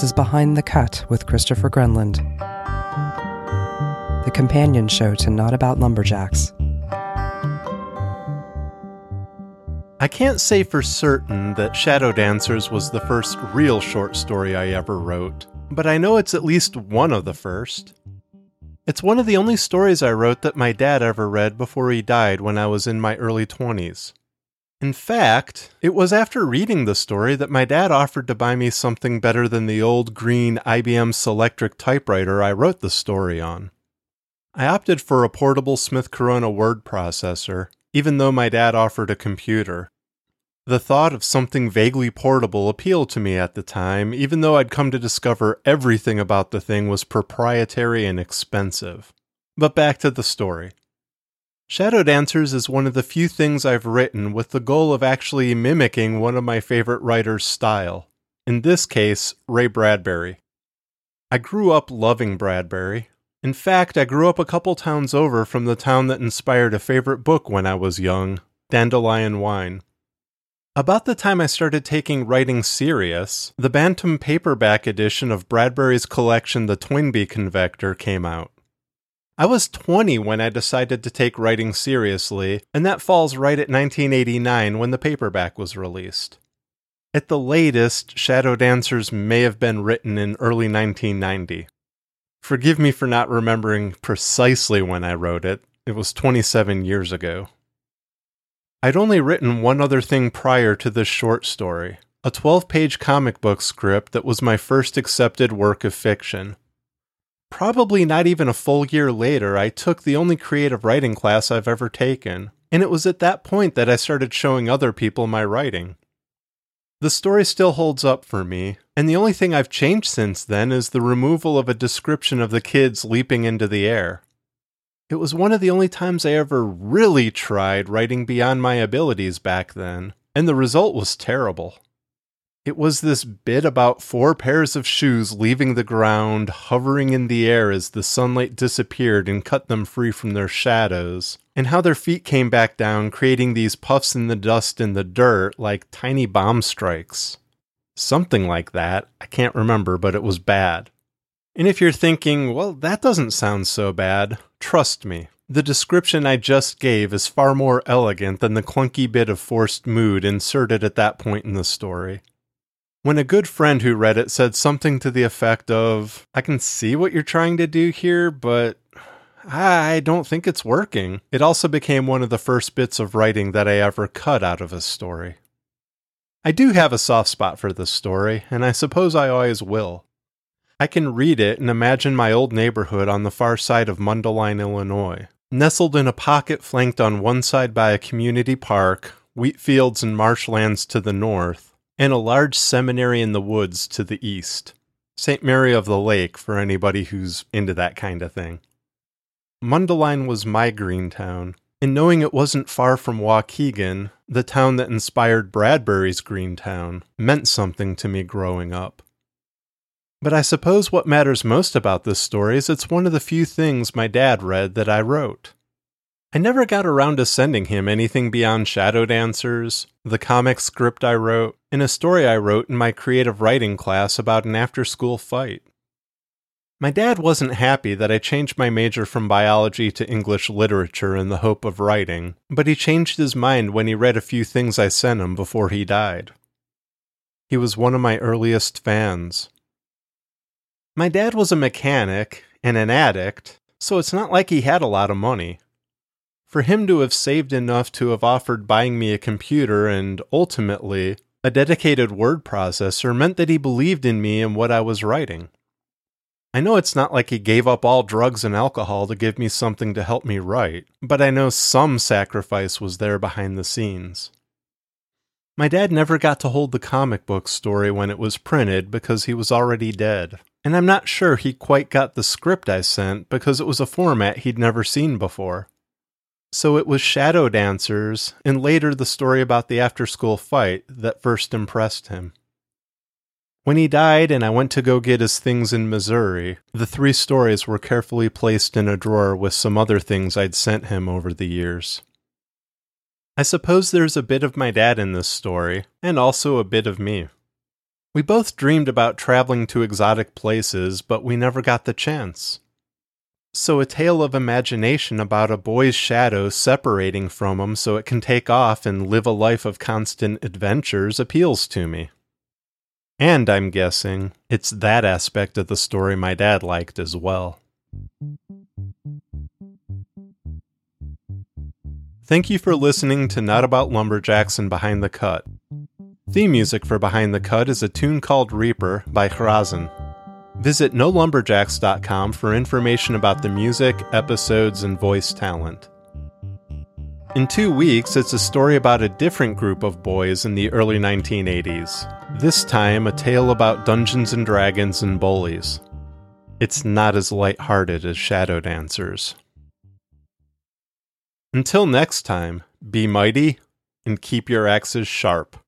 This is Behind the Cut with Christopher Gronlund, the companion show to Not About Lumberjacks. I can't say for certain that Shadow Dancers was the first real short story I ever wrote, but I know it's at least one of the first. It's one of the only stories I wrote that my dad ever read before he died when I was in my early 20s. In fact, it was after reading the story that my dad offered to buy me something better than the old green IBM Selectric typewriter I wrote the story on. I opted for a portable Smith Corona word processor, even though my dad offered a computer. The thought of something vaguely portable appealed to me at the time, even though I'd come to discover everything about the thing was proprietary and expensive. But back to the story. Shadow Dancers is one of the few things I've written with the goal of actually mimicking one of my favorite writers' style. In this case, Ray Bradbury. I grew up loving Bradbury. In fact, I grew up a couple towns over from the town that inspired a favorite book when I was young, Dandelion Wine. About the time I started taking writing serious, the Bantam paperback edition of Bradbury's collection The Toynbee Convector came out. I was 20 when I decided to take writing seriously, and that falls right at 1989 when the paperback was released. At the latest, Shadow Dancers may have been written in early 1990. Forgive me for not remembering precisely when I wrote it, it was 27 years ago. I'd only written one other thing prior to this short story a 12 page comic book script that was my first accepted work of fiction. Probably not even a full year later, I took the only creative writing class I've ever taken, and it was at that point that I started showing other people my writing. The story still holds up for me, and the only thing I've changed since then is the removal of a description of the kids leaping into the air. It was one of the only times I ever really tried writing beyond my abilities back then, and the result was terrible. It was this bit about four pairs of shoes leaving the ground, hovering in the air as the sunlight disappeared and cut them free from their shadows, and how their feet came back down, creating these puffs in the dust and the dirt like tiny bomb strikes. Something like that. I can't remember, but it was bad. And if you're thinking, well, that doesn't sound so bad, trust me. The description I just gave is far more elegant than the clunky bit of forced mood inserted at that point in the story. When a good friend who read it said something to the effect of, I can see what you're trying to do here, but I don't think it's working, it also became one of the first bits of writing that I ever cut out of a story. I do have a soft spot for this story, and I suppose I always will. I can read it and imagine my old neighborhood on the far side of Mundelein, Illinois, nestled in a pocket flanked on one side by a community park, wheat fields and marshlands to the north, and a large seminary in the woods to the east. St. Mary of the Lake for anybody who's into that kind of thing. Mundelein was my green town, and knowing it wasn't far from Waukegan, the town that inspired Bradbury's green town, meant something to me growing up. But I suppose what matters most about this story is it's one of the few things my dad read that I wrote. I never got around to sending him anything beyond Shadow Dancers, the comic script I wrote, and a story I wrote in my creative writing class about an after school fight. My dad wasn't happy that I changed my major from biology to English literature in the hope of writing, but he changed his mind when he read a few things I sent him before he died. He was one of my earliest fans. My dad was a mechanic and an addict, so it's not like he had a lot of money. For him to have saved enough to have offered buying me a computer and, ultimately, a dedicated word processor meant that he believed in me and what I was writing. I know it's not like he gave up all drugs and alcohol to give me something to help me write, but I know some sacrifice was there behind the scenes. My dad never got to hold the comic book story when it was printed because he was already dead and I'm not sure he quite got the script I sent because it was a format he'd never seen before. So it was Shadow Dancers and later the story about the after school fight that first impressed him. When he died and I went to go get his things in Missouri, the three stories were carefully placed in a drawer with some other things I'd sent him over the years. I suppose there's a bit of my dad in this story, and also a bit of me. We both dreamed about traveling to exotic places, but we never got the chance. So, a tale of imagination about a boy's shadow separating from him so it can take off and live a life of constant adventures appeals to me. And I'm guessing it's that aspect of the story my dad liked as well. Thank you for listening to Not About Lumberjacks and Behind the Cut. Theme music for Behind the Cut is a tune called Reaper by Hrazin. Visit nolumberjacks.com for information about the music, episodes, and voice talent. In two weeks, it's a story about a different group of boys in the early 1980s. This time, a tale about Dungeons and Dragons and bullies. It's not as light-hearted as Shadow Dancers. Until next time, be mighty and keep your axes sharp.